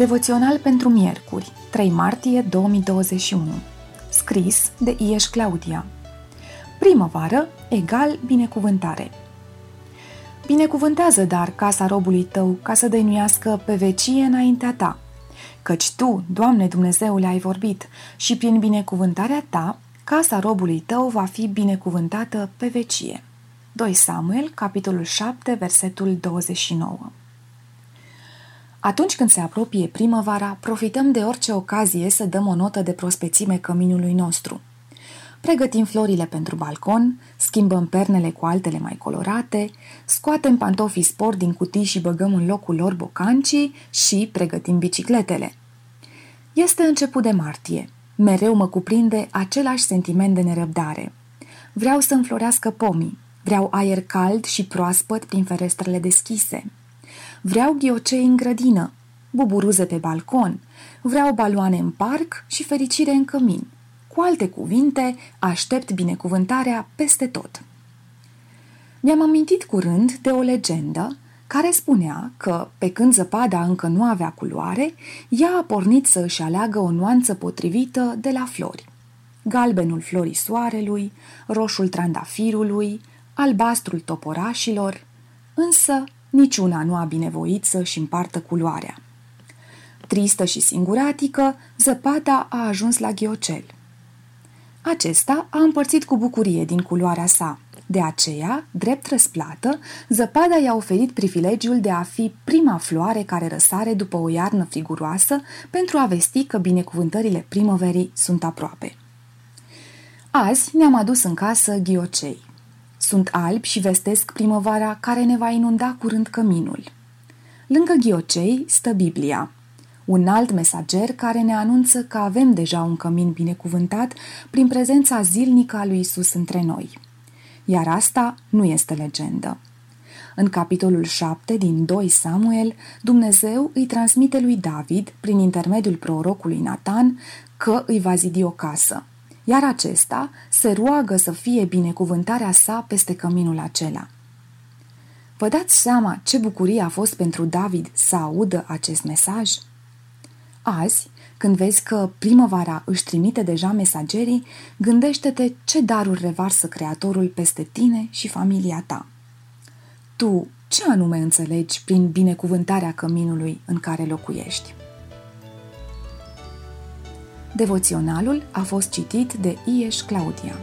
Devoțional pentru Miercuri, 3 martie 2021 Scris de Ieș Claudia Primăvară egal binecuvântare Binecuvântează, dar, casa robului tău, ca să dăinuiască pe vecie înaintea ta. Căci tu, Doamne Dumnezeule, ai vorbit și prin binecuvântarea ta, casa robului tău va fi binecuvântată pe vecie. 2 Samuel, capitolul 7, versetul 29 atunci când se apropie primăvara, profităm de orice ocazie să dăm o notă de prospețime căminului nostru. Pregătim florile pentru balcon, schimbăm pernele cu altele mai colorate, scoatem pantofii sport din cutii și băgăm în locul lor bocancii și pregătim bicicletele. Este început de martie. Mereu mă cuprinde același sentiment de nerăbdare. Vreau să înflorească pomii, vreau aer cald și proaspăt prin ferestrele deschise – Vreau ghiocei în grădină, buburuze pe balcon, vreau baloane în parc și fericire în cămin. Cu alte cuvinte, aștept binecuvântarea peste tot. Mi-am amintit curând de o legendă care spunea că, pe când zăpada încă nu avea culoare, ea a pornit să își aleagă o nuanță potrivită de la flori. Galbenul florii soarelui, roșul trandafirului, albastrul toporașilor, însă niciuna nu a binevoit să-și împartă culoarea. Tristă și singuratică, zăpada a ajuns la ghiocel. Acesta a împărțit cu bucurie din culoarea sa. De aceea, drept răsplată, zăpada i-a oferit privilegiul de a fi prima floare care răsare după o iarnă friguroasă pentru a vesti că binecuvântările primăverii sunt aproape. Azi ne-am adus în casă ghiocei. Sunt albi și vestesc primăvara care ne va inunda curând căminul. Lângă ghiocei stă Biblia, un alt mesager care ne anunță că avem deja un cămin binecuvântat prin prezența zilnică a lui Isus între noi. Iar asta nu este legendă. În capitolul 7 din 2 Samuel, Dumnezeu îi transmite lui David, prin intermediul prorocului Natan, că îi va zidi o casă iar acesta se roagă să fie binecuvântarea sa peste căminul acela. Vă dați seama ce bucurie a fost pentru David să audă acest mesaj? Azi, când vezi că primăvara își trimite deja mesagerii, gândește-te ce daruri revarsă Creatorul peste tine și familia ta. Tu ce anume înțelegi prin binecuvântarea căminului în care locuiești? Devoționalul a fost citit de Ieș Claudia.